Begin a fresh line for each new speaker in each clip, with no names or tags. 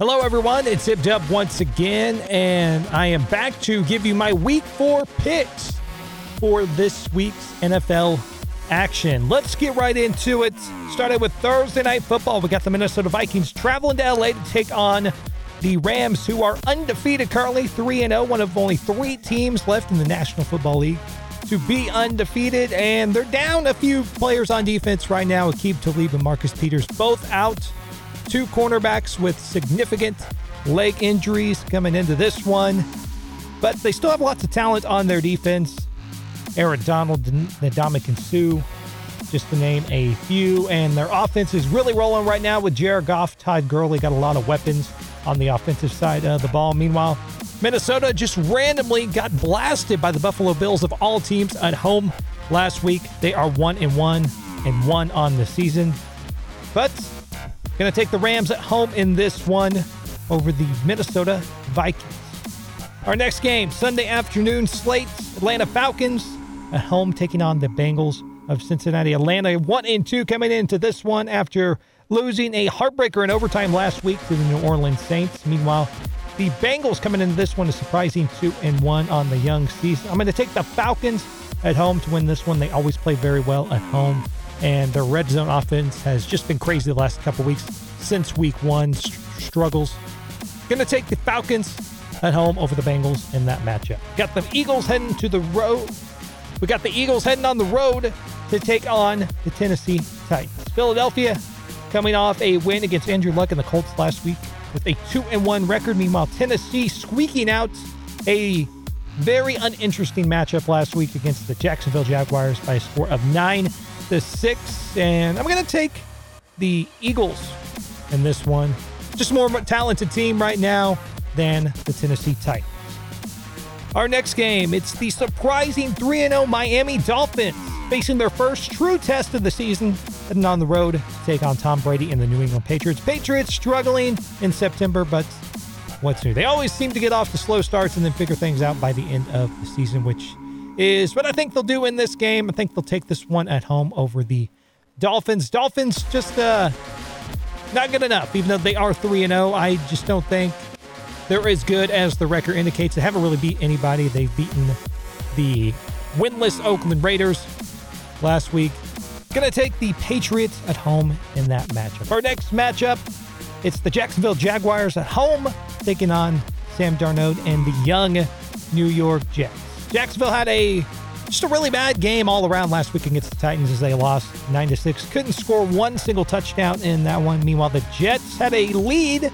Hello, everyone. It's Zip Dub once again, and I am back to give you my week four picks for this week's NFL action. Let's get right into it. Started with Thursday Night Football. We got the Minnesota Vikings traveling to LA to take on the Rams, who are undefeated currently, 3 0, one of only three teams left in the National Football League to be undefeated. And they're down a few players on defense right now. Aqib Talib and Marcus Peters both out two cornerbacks with significant leg injuries coming into this one, but they still have lots of talent on their defense. Aaron Donald, Ndamukong Suh, just to name a few. And their offense is really rolling right now with Jared Goff, Todd Gurley, got a lot of weapons on the offensive side of the ball. Meanwhile, Minnesota just randomly got blasted by the Buffalo Bills of all teams at home last week. They are one and one and one on the season. But Going to take the Rams at home in this one over the Minnesota Vikings. Our next game, Sunday afternoon slate, Atlanta Falcons at home taking on the Bengals of Cincinnati. Atlanta 1 and 2 coming into this one after losing a heartbreaker in overtime last week to the New Orleans Saints. Meanwhile, the Bengals coming into this one is surprising 2 and 1 on the young season. I'm going to take the Falcons at home to win this one. They always play very well at home and their red zone offense has just been crazy the last couple weeks since week one st- struggles. Going to take the Falcons at home over the Bengals in that matchup. Got the Eagles heading to the road. We got the Eagles heading on the road to take on the Tennessee Titans. Philadelphia coming off a win against Andrew Luck and the Colts last week with a 2 and 1 record. Meanwhile, Tennessee squeaking out a very uninteresting matchup last week against the Jacksonville Jaguars by a score of 9 the six, and I'm going to take the Eagles in this one. Just more talented team right now than the Tennessee Titans. Our next game, it's the surprising 3 0 Miami Dolphins facing their first true test of the season and on the road to take on Tom Brady and the New England Patriots. Patriots struggling in September, but what's new? They always seem to get off the slow starts and then figure things out by the end of the season, which is what I think they'll do in this game. I think they'll take this one at home over the Dolphins. Dolphins just uh, not good enough, even though they are 3 0. I just don't think they're as good as the record indicates. They haven't really beat anybody. They've beaten the winless Oakland Raiders last week. Gonna take the Patriots at home in that matchup. Our next matchup, it's the Jacksonville Jaguars at home taking on Sam Darnold and the young New York Jets. Jacksonville had a just a really bad game all around last week against the Titans as they lost 9 to 6. Couldn't score one single touchdown in that one. Meanwhile, the Jets had a lead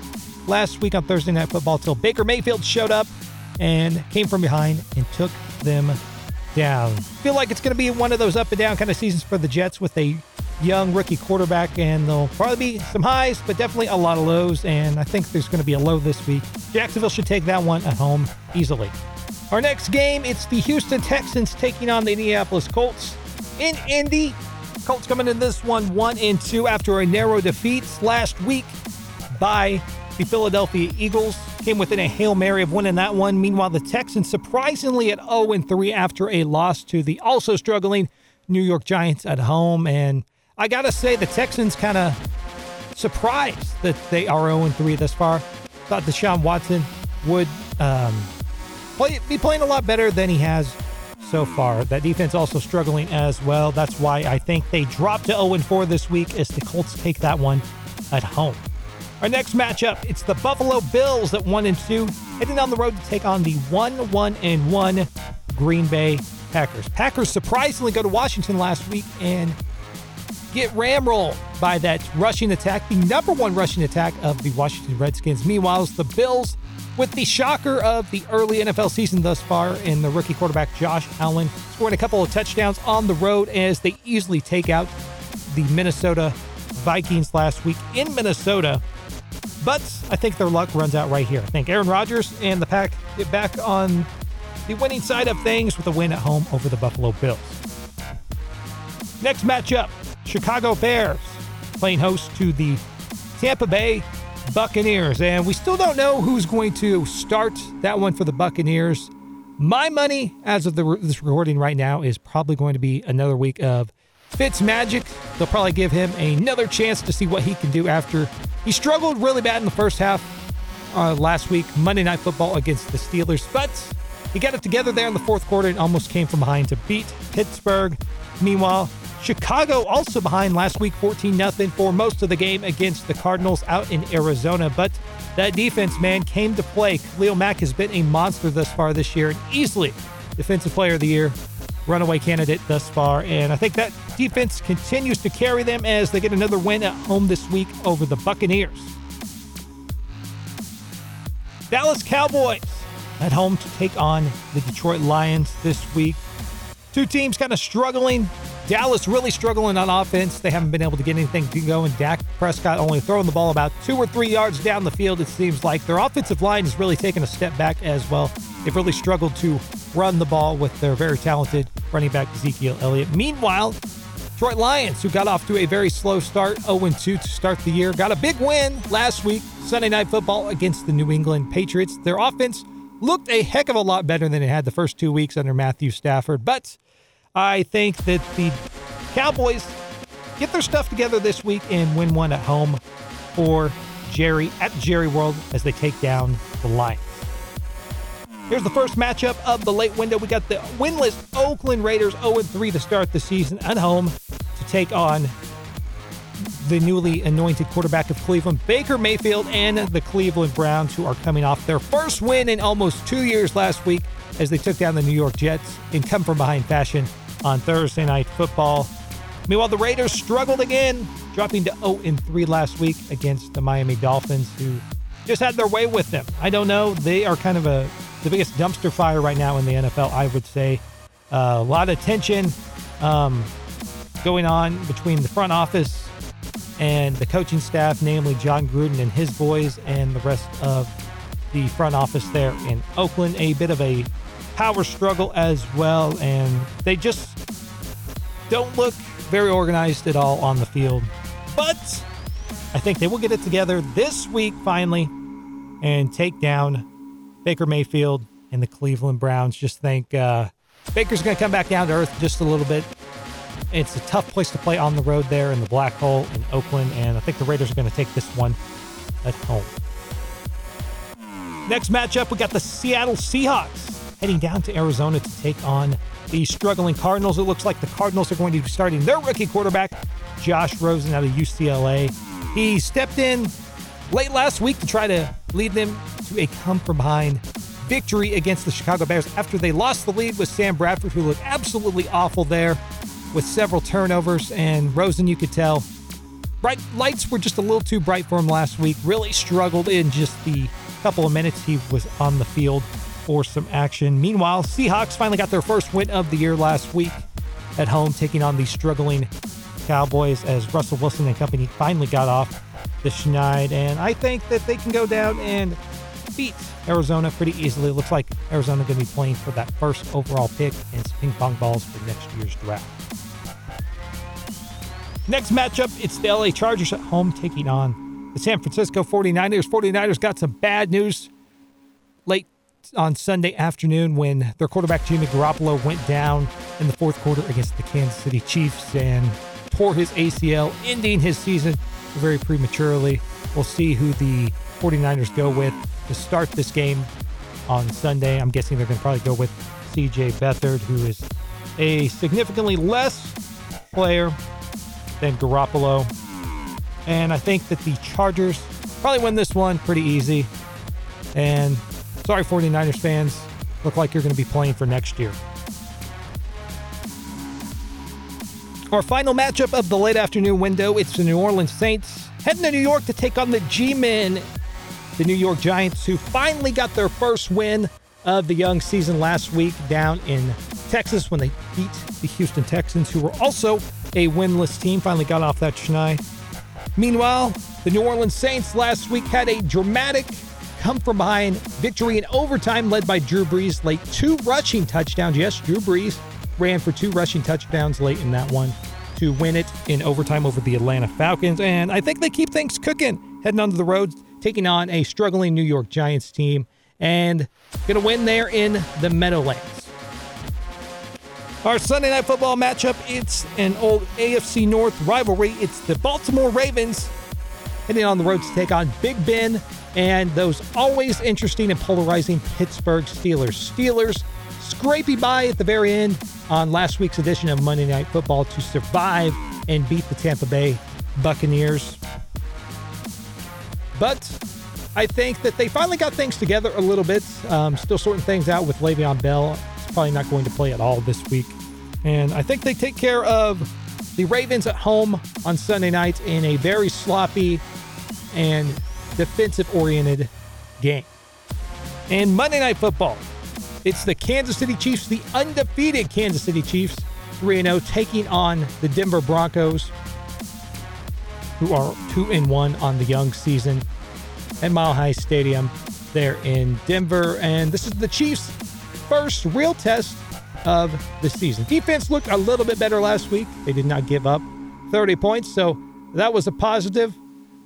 last week on Thursday Night Football till Baker Mayfield showed up and came from behind and took them down. Feel like it's going to be one of those up and down kind of seasons for the Jets with a young rookie quarterback, and there'll probably be some highs, but definitely a lot of lows. And I think there's going to be a low this week. Jacksonville should take that one at home easily. Our next game, it's the Houston Texans taking on the Indianapolis Colts in Indy. Colts coming in this one 1 and 2 after a narrow defeat last week by the Philadelphia Eagles. Came within a Hail Mary of winning that one. Meanwhile, the Texans surprisingly at 0 and 3 after a loss to the also struggling New York Giants at home. And I got to say, the Texans kind of surprised that they are 0 and 3 thus far. Thought Deshaun Watson would um, play, be playing a lot better than he has so far. That defense also struggling as well. That's why I think they dropped to 0 4 this week as the Colts take that one at home. Our next matchup, it's the Buffalo Bills at 1 and 2, heading down the road to take on the 1 1 and 1 Green Bay Packers. Packers surprisingly go to Washington last week and get ramrolled by that rushing attack, the number one rushing attack of the Washington Redskins. Meanwhile, it's the Bills with the shocker of the early NFL season thus far in the rookie quarterback Josh Allen scoring a couple of touchdowns on the road as they easily take out the Minnesota Vikings last week in Minnesota. But I think their luck runs out right here. I think Aaron Rodgers and the Pack get back on the winning side of things with a win at home over the Buffalo Bills. Next matchup Chicago Bears playing host to the Tampa Bay Buccaneers. And we still don't know who's going to start that one for the Buccaneers. My money, as of the, this recording right now, is probably going to be another week of Fitz Magic. They'll probably give him another chance to see what he can do after he struggled really bad in the first half uh, last week, Monday Night Football against the Steelers, but he got it together there in the fourth quarter and almost came from behind to beat Pittsburgh. Meanwhile, Chicago also behind last week 14 0 for most of the game against the Cardinals out in Arizona. But that defense, man, came to play. Khalil Mack has been a monster thus far this year and easily Defensive Player of the Year, runaway candidate thus far. And I think that defense continues to carry them as they get another win at home this week over the Buccaneers. Dallas Cowboys at home to take on the Detroit Lions this week. Two teams kind of struggling. Dallas really struggling on offense. They haven't been able to get anything to go, and Dak Prescott only throwing the ball about two or three yards down the field, it seems like. Their offensive line has really taken a step back as well. They've really struggled to run the ball with their very talented running back, Ezekiel Elliott. Meanwhile, Detroit Lions, who got off to a very slow start, 0 2 to start the year, got a big win last week, Sunday Night Football against the New England Patriots. Their offense looked a heck of a lot better than it had the first two weeks under Matthew Stafford, but I think that the Cowboys get their stuff together this week and win one at home for Jerry at Jerry World as they take down the Lions. Here's the first matchup of the late window. We got the winless Oakland Raiders 0 3 to start the season at home to take on the newly anointed quarterback of Cleveland, Baker Mayfield, and the Cleveland Browns, who are coming off their first win in almost two years last week as they took down the New York Jets in come from behind fashion on Thursday Night Football. Meanwhile, the Raiders struggled again, dropping to 0 3 last week against the Miami Dolphins, who just had their way with them. I don't know. They are kind of a the biggest dumpster fire right now in the NFL, I would say. Uh, a lot of tension um, going on between the front office and the coaching staff, namely Jon Gruden and his boys, and the rest of the front office there in Oakland. A bit of a power struggle as well, and they just don't look very organized at all on the field. But I think they will get it together this week finally and take down Baker Mayfield and the Cleveland Browns. Just think uh, Baker's going to come back down to earth just a little bit. It's a tough place to play on the road there in the black hole in Oakland, and I think the Raiders are going to take this one at home. Next matchup, we got the Seattle Seahawks heading down to Arizona to take on the struggling Cardinals. It looks like the Cardinals are going to be starting their rookie quarterback, Josh Rosen out of UCLA. He stepped in late last week to try to lead them to a come from behind victory against the Chicago Bears after they lost the lead with Sam Bradford, who looked absolutely awful there with several turnovers. And Rosen, you could tell, bright lights were just a little too bright for him last week. Really struggled in just the couple of minutes he was on the field for some action. Meanwhile, Seahawks finally got their first win of the year last week at home, taking on the struggling Cowboys as Russell Wilson and company finally got off the schneid. And I think that they can go down and beat Arizona pretty easily. It looks like Arizona going to be playing for that first overall pick and some ping pong balls for next year's draft. Next matchup, it's the LA Chargers at home taking on the San Francisco 49ers. 49ers got some bad news late on Sunday afternoon when their quarterback Jimmy Garoppolo went down in the fourth quarter against the Kansas City Chiefs and tore his ACL, ending his season very prematurely. We'll see who the 49ers go with to start this game on Sunday. I'm guessing they're going to probably go with CJ Beathard, who is a significantly less player than Garoppolo. And I think that the Chargers probably win this one pretty easy. And sorry, 49ers fans, look like you're going to be playing for next year. Our final matchup of the late afternoon window, it's the New Orleans Saints heading to New York to take on the G-Men, the New York Giants, who finally got their first win of the young season last week down in Texas when they beat the Houston Texans, who were also a winless team, finally got off that schneid. Meanwhile, the New Orleans Saints last week had a dramatic come from behind victory in overtime led by Drew Brees, late two rushing touchdowns. Yes, Drew Brees ran for two rushing touchdowns late in that one to win it in overtime over the Atlanta Falcons. And I think they keep things cooking heading onto the road, taking on a struggling New York Giants team and going to win there in the Meadowlands. Our Sunday night football matchup, it's an old AFC North rivalry. It's the Baltimore Ravens heading on the road to take on Big Ben and those always interesting and polarizing Pittsburgh Steelers. Steelers scrapey by at the very end on last week's edition of Monday Night Football to survive and beat the Tampa Bay Buccaneers. But I think that they finally got things together a little bit. Um, still sorting things out with Le'Veon Bell. He's probably not going to play at all this week. And I think they take care of the Ravens at home on Sunday night in a very sloppy and defensive oriented game. And Monday Night Football, it's the Kansas City Chiefs, the undefeated Kansas City Chiefs, 3 0, taking on the Denver Broncos, who are 2 and 1 on the young season at Mile High Stadium there in Denver. And this is the Chiefs' first real test of the season. Defense looked a little bit better last week. They did not give up 30 points, so that was a positive.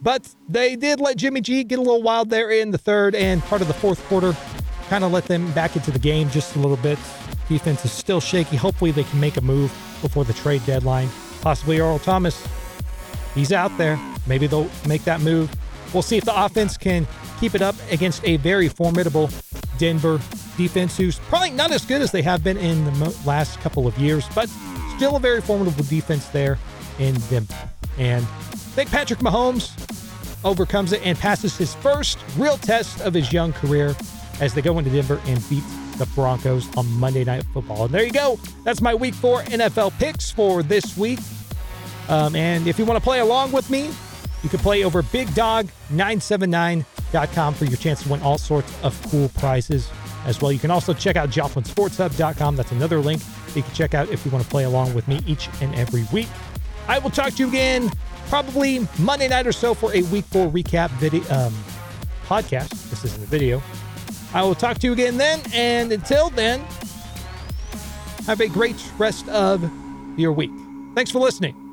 But they did let Jimmy G get a little wild there in the third and part of the fourth quarter. Kind of let them back into the game just a little bit. Defense is still shaky. Hopefully, they can make a move before the trade deadline. Possibly Earl Thomas. He's out there. Maybe they'll make that move. We'll see if the offense can keep it up against a very formidable Denver defense, who's probably not as good as they have been in the last couple of years, but still a very formidable defense there in Denver. And I think Patrick Mahomes overcomes it and passes his first real test of his young career as they go into Denver and beat the Broncos on Monday Night Football. And there you go. That's my week four NFL picks for this week. Um, and if you want to play along with me, you can play over BigDog979.com for your chance to win all sorts of cool prizes as well. You can also check out Joplin.sportshub.com. That's another link you can check out if you want to play along with me each and every week. I will talk to you again probably Monday night or so for a week four recap video um, podcast. This isn't a video. I will talk to you again then. And until then, have a great rest of your week. Thanks for listening.